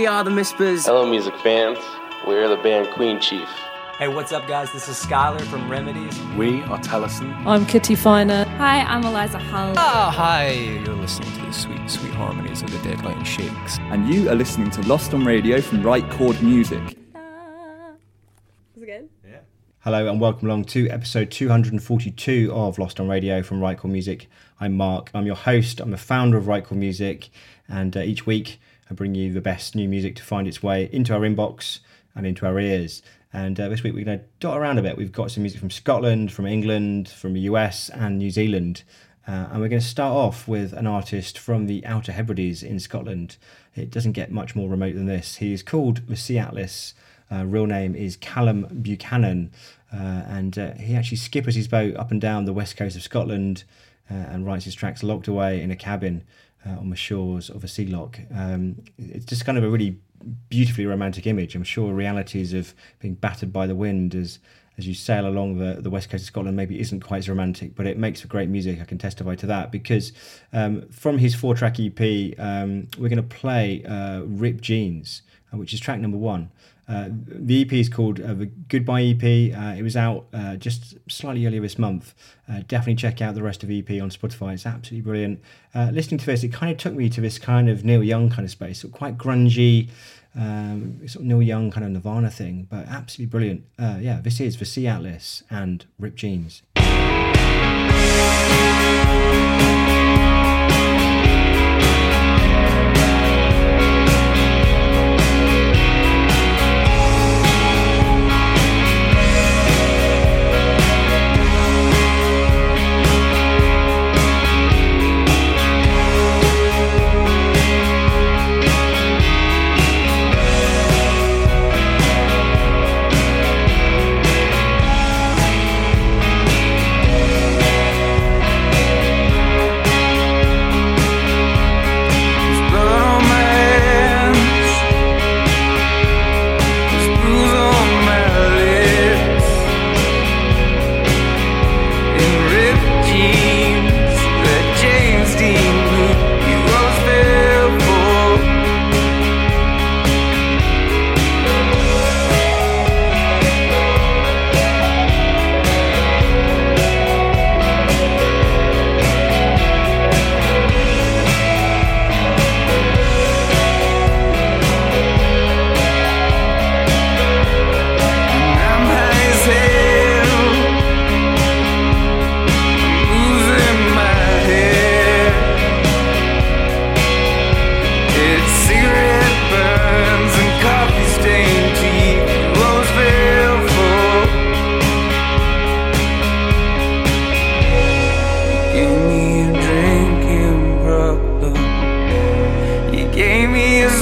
Hello, we are the Mispers. Hello, music fans. We're the band Queen Chief. Hey, what's up, guys? This is Skylar from Remedies. We are Tellison. I'm Kitty Finer. Hi, I'm Eliza Hull. Oh, hi. You're listening to the sweet, sweet harmonies of the Deadline Shakes. And you are listening to Lost on Radio from Right Chord Music. Is it good? Yeah. Hello and welcome along to episode 242 of Lost on Radio from Right Chord Music. I'm Mark. I'm your host. I'm the founder of Right Chord Music, and uh, each week I bring you the best new music to find its way into our inbox and into our ears. And uh, this week we're going to dot around a bit. We've got some music from Scotland, from England, from the US, and New Zealand. Uh, and we're going to start off with an artist from the Outer Hebrides in Scotland. It doesn't get much more remote than this. He's called the Sea Atlas. Uh, real name is Callum Buchanan, uh, and uh, he actually skippers his boat up and down the west coast of Scotland uh, and writes his tracks locked away in a cabin uh, on the shores of a sea loch. Um, it's just kind of a really beautifully romantic image. I'm sure realities of being battered by the wind as as you sail along the, the west coast of Scotland maybe isn't quite as romantic, but it makes for great music. I can testify to that because um, from his four track EP, um, we're going to play uh, Rip Jeans, uh, which is track number one. Uh, the EP is called uh, the Goodbye EP. Uh, it was out just slightly earlier this month. Definitely check out the rest of EP on Spotify. It's absolutely brilliant. Listening to this, it kind of took me to this kind of Neil Young kind of space, so quite grungy, um, sort of Neil Young kind of Nirvana thing, but absolutely brilliant. yeah, this is the Sea Atlas and Rip Jeans.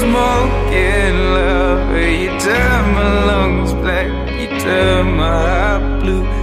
smoking love. You turn my lungs black, you turn my heart blue.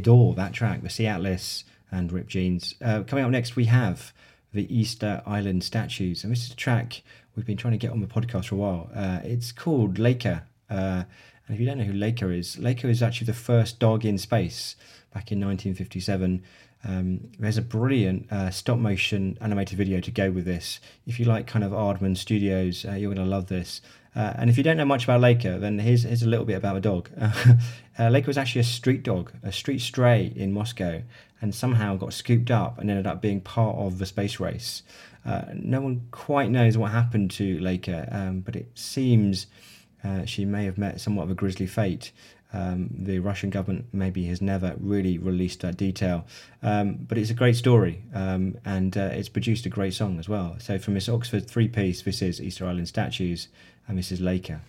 Adore that track, the Sea Atlas and Rip Jeans. Uh, coming up next, we have the Easter Island statues, and this is a track we've been trying to get on the podcast for a while. Uh, it's called Laika, Uh, and if you don't know who Laika is, Laika is actually the first dog in space back in 1957. Um, there's a brilliant uh, stop motion animated video to go with this. If you like kind of Aardman Studios, uh, you're going to love this. Uh, and if you don't know much about Laika, then here's, here's a little bit about the dog. uh, was actually a street dog, a street stray in Moscow, and somehow got scooped up and ended up being part of the space race. Uh, no one quite knows what happened to Laika, um, but it seems uh, she may have met somewhat of a grisly fate. Um, the Russian government maybe has never really released that detail, um, but it's a great story um, and uh, it's produced a great song as well. So, from Miss Oxford three piece, this is Easter Island Statues and this is Laika.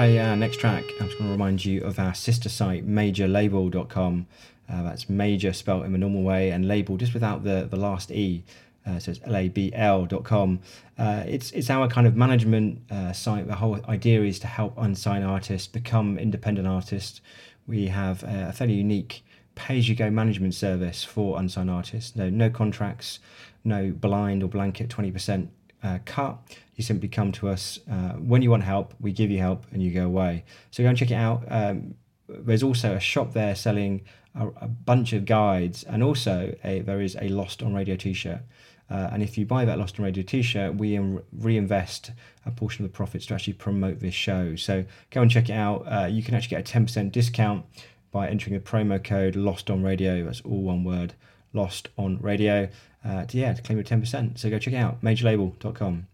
Play our next track, I'm just going to remind you of our sister site, majorlabl.com. Uh, that's major spelled in the normal way and label just without the, the last E. Uh, so it's labl.com. Uh, it's, it's our kind of management uh, site. The whole idea is to help unsigned artists become independent artists. We have a fairly unique pay as you go management service for unsigned artists. No, no contracts, no blind or blanket 20% uh, cut. You simply come to us uh, when you want help, we give you help, and you go away. So go and check it out. Um, there's also a shop there selling a, a bunch of guides, and also a, there is a Lost on Radio t shirt. Uh, and if you buy that Lost on Radio t-shirt, we reinvest a portion of the profits to actually promote this show. So go and check it out. Uh, you can actually get a 10% discount by entering the promo code Lost on Radio. That's all one word, Lost on Radio. Uh, to, yeah, to claim your 10%. So go check it out, majorlabl.com.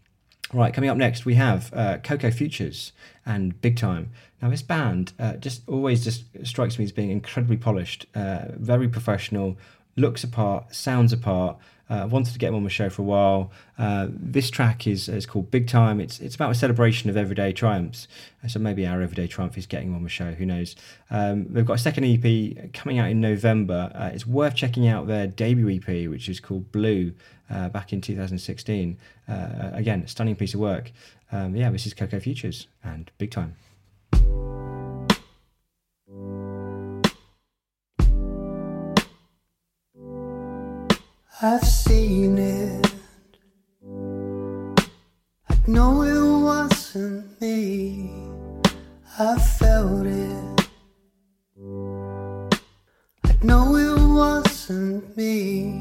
Right, coming up next, we have uh, Koko Futures and Big Time. Now, this band uh, just always just strikes me as being incredibly polished, uh, very professional, looks apart, sounds apart, uh, wanted to get him on the show for a while. Uh, this track is, is called Big Time. It's it's about a celebration of everyday triumphs. Uh, so maybe our everyday triumph is getting him on the show. Who knows? Um, they've got a second EP coming out in November. It's worth checking out their debut EP, which is called Blue, back in 2016. Uh, again, stunning piece of work. Um, yeah, this is Coco Futures and Big Time. I've seen it. I know it wasn't me. I felt it. I know it wasn't me.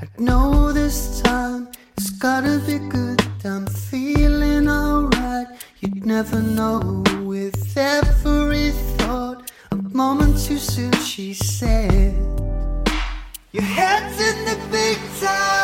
I know this time it's gotta be good. I'm feeling alright. You'd never know with every thought. A moment too soon, she said. Your head's in the big time.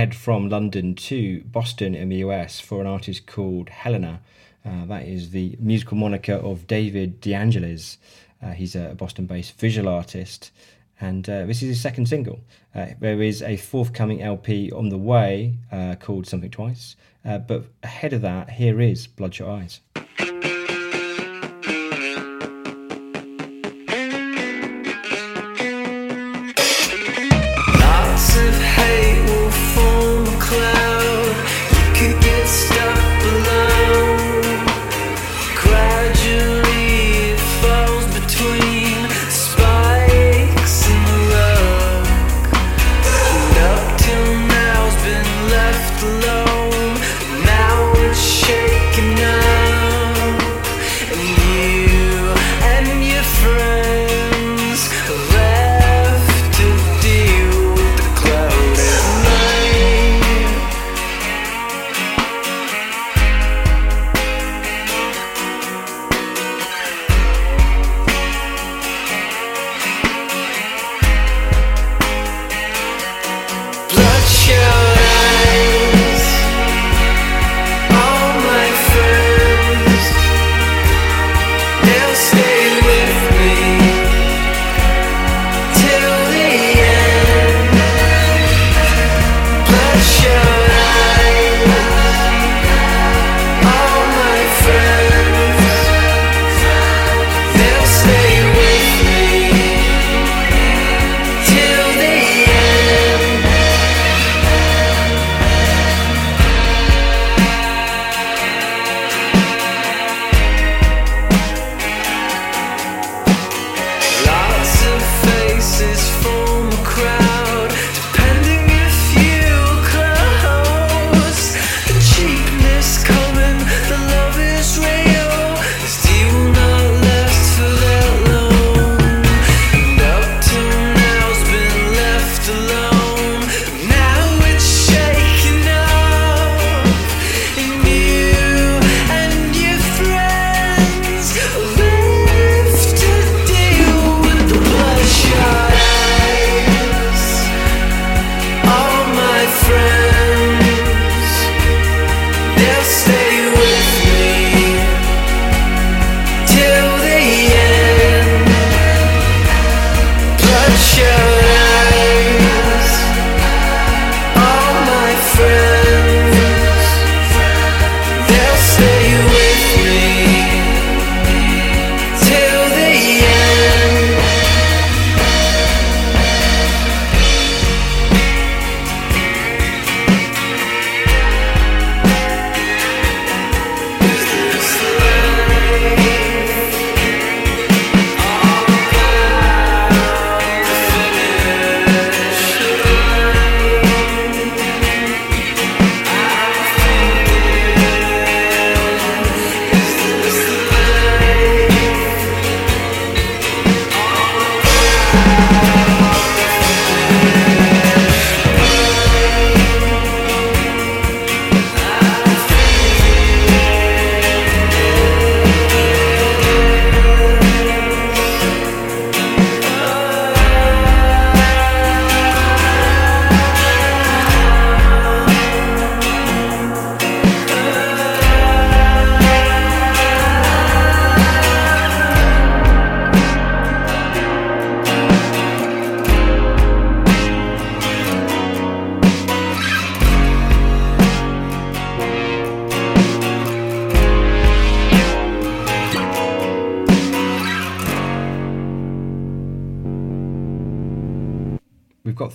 Head from London to Boston in the US for an artist called Helena. Uh, that is the musical moniker of David DeAngelis. Uh, he's a Boston based visual artist, and uh, this is his second single. Uh, there is a forthcoming LP on the way uh, called Something Twice, uh, but ahead of that, here is Bloodshot Eyes.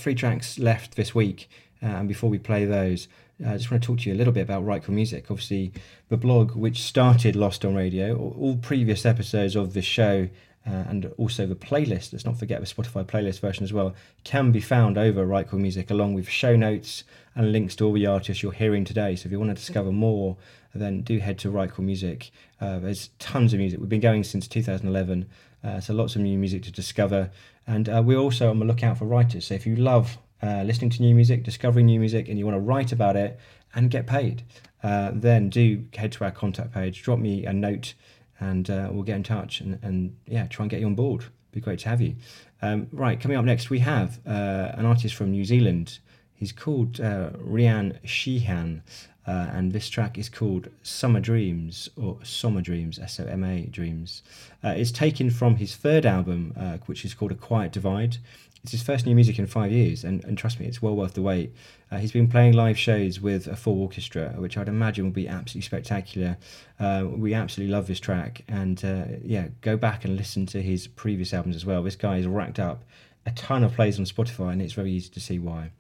Three tracks left this week, uh, and before we play those, uh, I just want to talk to you a little bit about Right Music. Obviously, the blog which started Lost on Radio, all, previous episodes of this show uh, and also the playlist, let's not forget the Spotify playlist version as well, can be found over Right Music along with show notes and links to all the artists you're hearing today. So if you want to discover more, then do head to Right Music. Uh, there's tons of music. We've been going since 2011, uh, so lots of new music to discover. And uh, we're also on the lookout for writers. So if you love uh, listening to new music, discovering new music, and you want to write about it and get paid, uh, then do head to our contact page, drop me a note and uh, we'll get in touch and, and yeah, try and get you on board. Be great to have you. Um, right, coming up next, we have uh, an artist from New Zealand. He's called uh, Rhian Sheehan, uh, and this track is called Summer Dreams or Summer Dreams, S O M A Dreams. Uh, it's taken from his third album, uh, which is called A Quiet Divide. It's his first new music in five years, and, and trust me, it's well worth the wait. Uh, he's been playing live shows with a full orchestra, which I'd imagine will be absolutely spectacular. Uh, we absolutely love this track, and uh, yeah, go back and listen to his previous albums as well. This guy has racked up a ton of plays on Spotify, and it's very easy to see why.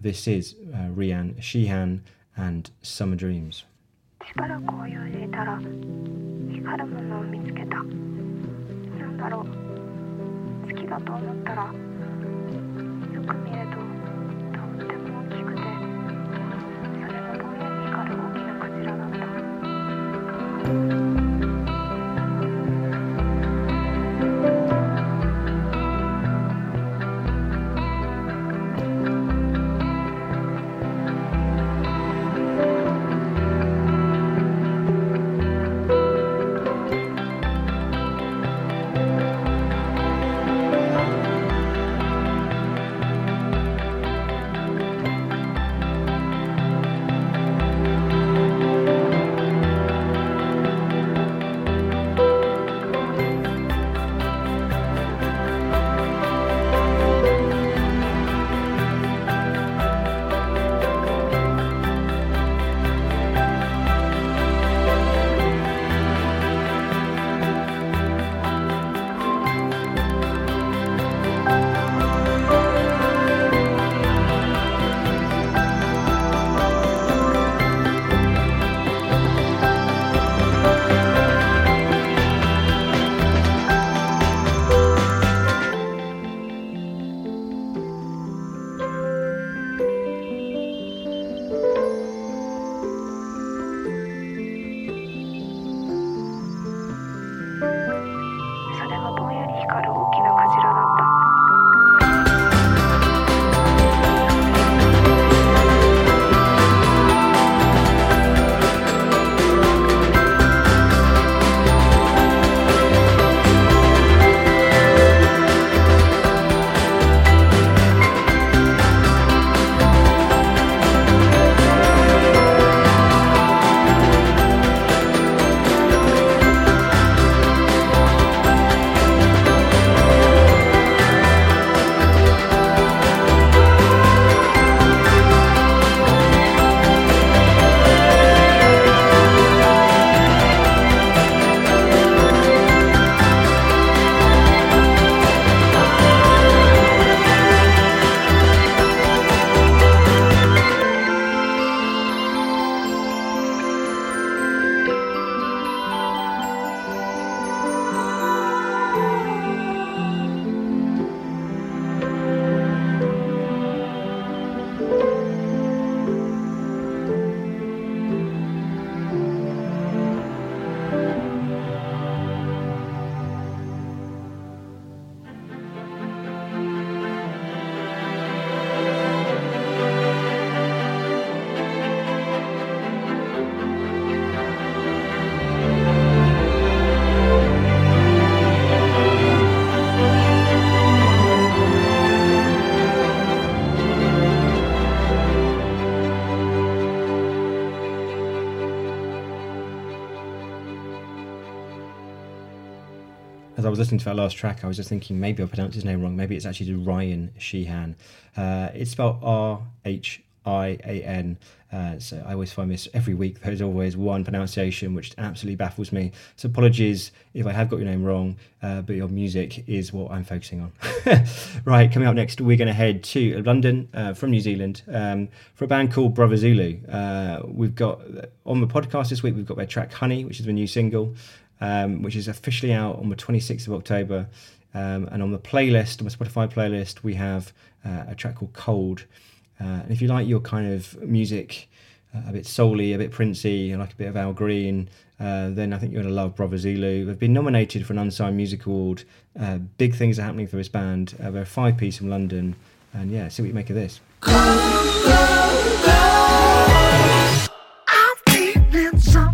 This is Rhian Sheehan and Summer Dreams. 力こういう入れたら光るものを見つけたなんだろう月だと思ったらよく見るととっても大きくてそれもぼんやり光る大きなクジラだった was listening to that last track, I was just thinking maybe I pronounced his name wrong. Maybe it's actually Ryan Sheehan. Uh, it's spelled R H I A N. Uh, so I always find this every week. There's always one pronunciation which absolutely baffles me. So apologies if I have got your name wrong, uh, but your music is what I'm focusing on. right, coming up next, we're going to head to London uh, from New Zealand um, for a band called Brother Zulu. Uh, we've got on the podcast this week, we've got their track Honey, which is the new single, um, which is officially out on the 26th of October. Um, and on the playlist, on the Spotify playlist, we have uh, a track called Cold. Uh, and if you like your kind of music, uh, a bit soul-y, a bit princey, and like a bit of Al Green, uh, then I think you're going to love Brother Zulu. They've been nominated for an Unsigned Music Award. Uh, big things are happening for this band. Uh, they're a five-piece from London. And yeah, see what you make of this. so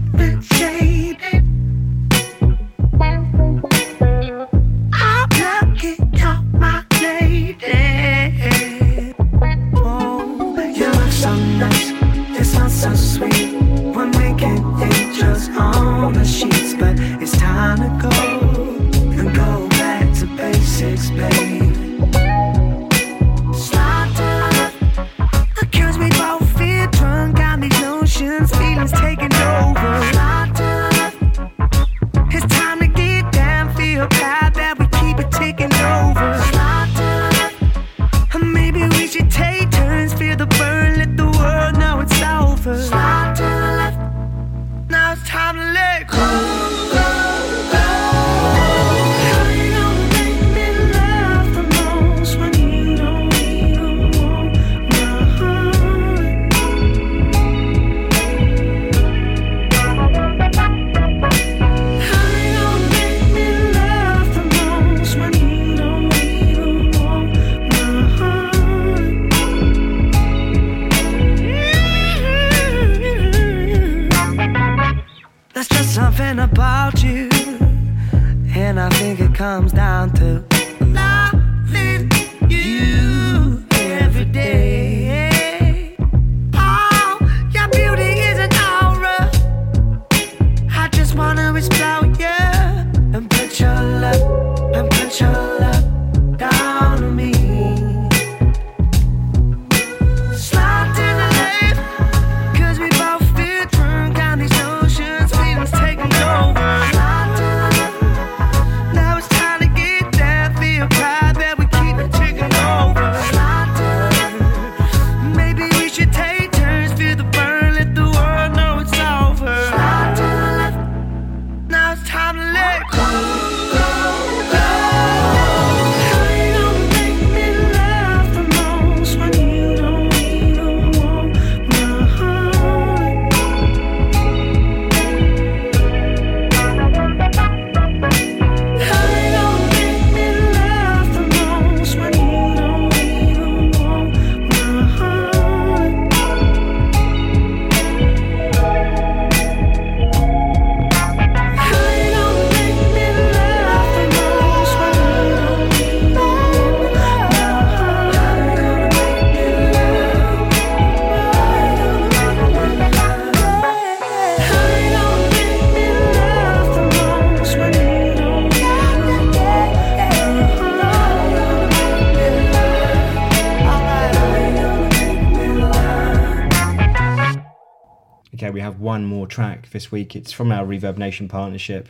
track this week. It's from our Reverb Nation partnership,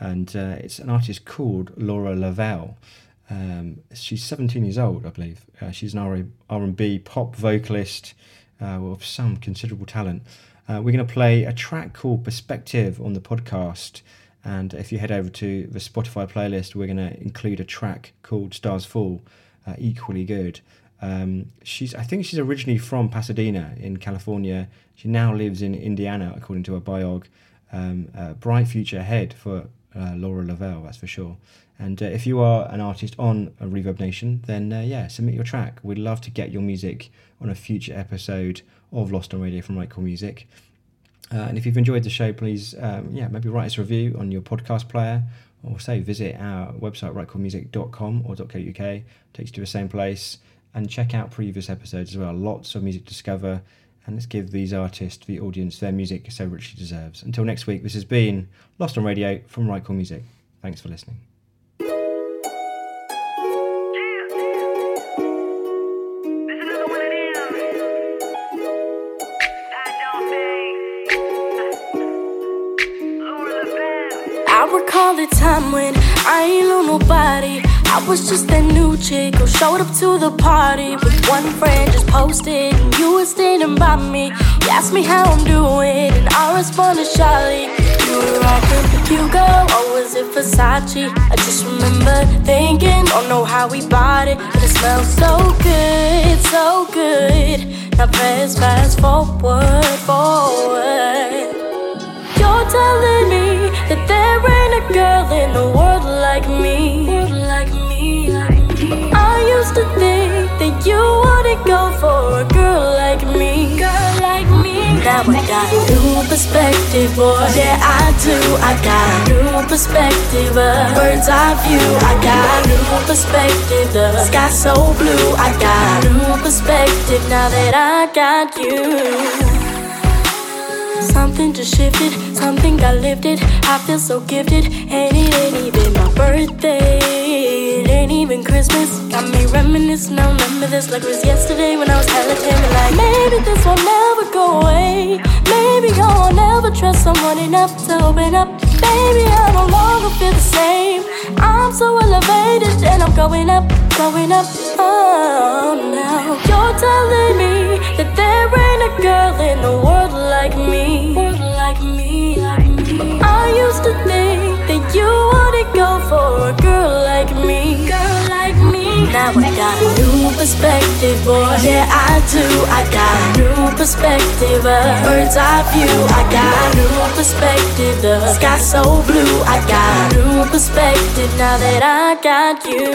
and uh, it's an artist called Laura Lavelle. Um, she's 17 years old, I believe. Uh, she's an R- R&B pop vocalist uh, with some considerable talent. Uh, we're going to play a track called Perspective on the podcast, and if you head over to the Spotify playlist, we're going to include a track called Stars Fall, uh, equally good. Um, she's, I think she's originally from Pasadena in California. She now lives in Indiana, according to her biog. Um, bright future ahead for uh, Laura Lavelle, that's for sure. And uh, if you are an artist on Reverb Nation, then uh, yeah, submit your track. We'd love to get your music on a future episode of Lost on Radio from Right Chord Music. Uh, and if you've enjoyed the show, please, um, yeah, maybe write us a review on your podcast player, or say visit our website rightchordmusic.com or .co.uk. Takes you to the same place, and check out previous episodes as well. Lots of music to discover, and let's give these artists, the audience, their music so richly deserves. Until next week, this has been Lost on Radio from Right Chord Music. Thanks for listening. I recall the time when I ain't know nobody I was just that new chick who showed up to the party with one friend just posted, and you were standing by me. You asked me how I'm doing, and I responded shyly. You were rocking Hugo, or was it Versace? I just remember thinking, oh, don't know how we bought it, but it smells so good, so good. Now press fast forward, forward. You're telling me that there ain't a girl in the world like me. I got a new perspective, boy. Yeah, I do. I got new perspective. A bird's eye view. I got a new perspective. The sky so blue. I got a new perspective now that I got you. Something just shifted, something got lifted. I feel so gifted, and it ain't even my birthday. It ain't even Christmas. Got me reminiscing, I remember this like it was yesterday when I was hella timid. Like maybe this will never go away. Maybe I will never trust someone enough to open up. Baby, I no longer feel the same. I'm so elevated, and I'm going up, going up. Oh, now you're telling me that there ain't a girl in the world like me. Like me, like me. I used to think that you wouldn't go for a girl like me. Girl like me. Now I got a new perspective, boy. Yeah, I do. I got a new perspective. A bird's eye view. I got a new perspective. The sky so blue. I got a new perspective now that I got you.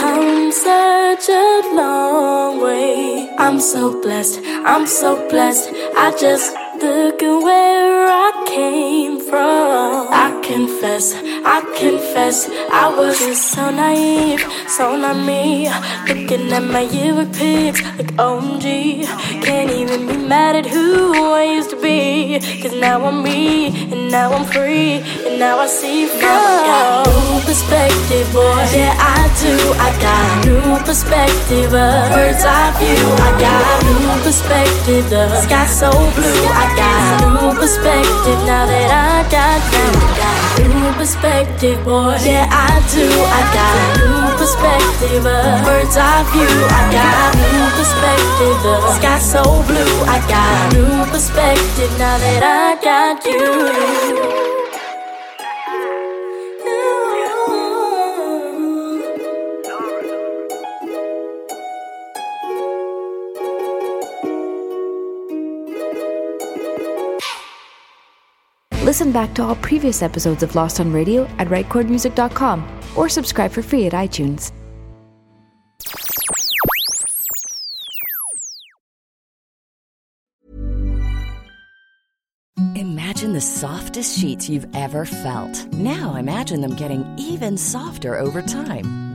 Come such a long way. I'm so blessed. I'm so blessed. I just Look at where I came from. I confess, I confess, I was just so naive, so not me. Looking at my yearbook pics, like OMG. Can't even be mad at who I used to be. Cause now I'm me, and now I'm free, and now I see from. Now I got a new perspective, boy. Yeah, I do. I got a new perspective, a bird's eye view. I got a new perspective, the sky so blue. I got a new perspective now that I got you. I got new perspective, boy. Yeah, I do. I got new perspective, a bird's eye view. I got new perspective, the sky so blue. I got new perspective now that I got you. Listen back to all previous episodes of Lost on Radio at rightchordmusic.com or subscribe for free at iTunes. Imagine the softest sheets you've ever felt. Now imagine them getting even softer over time.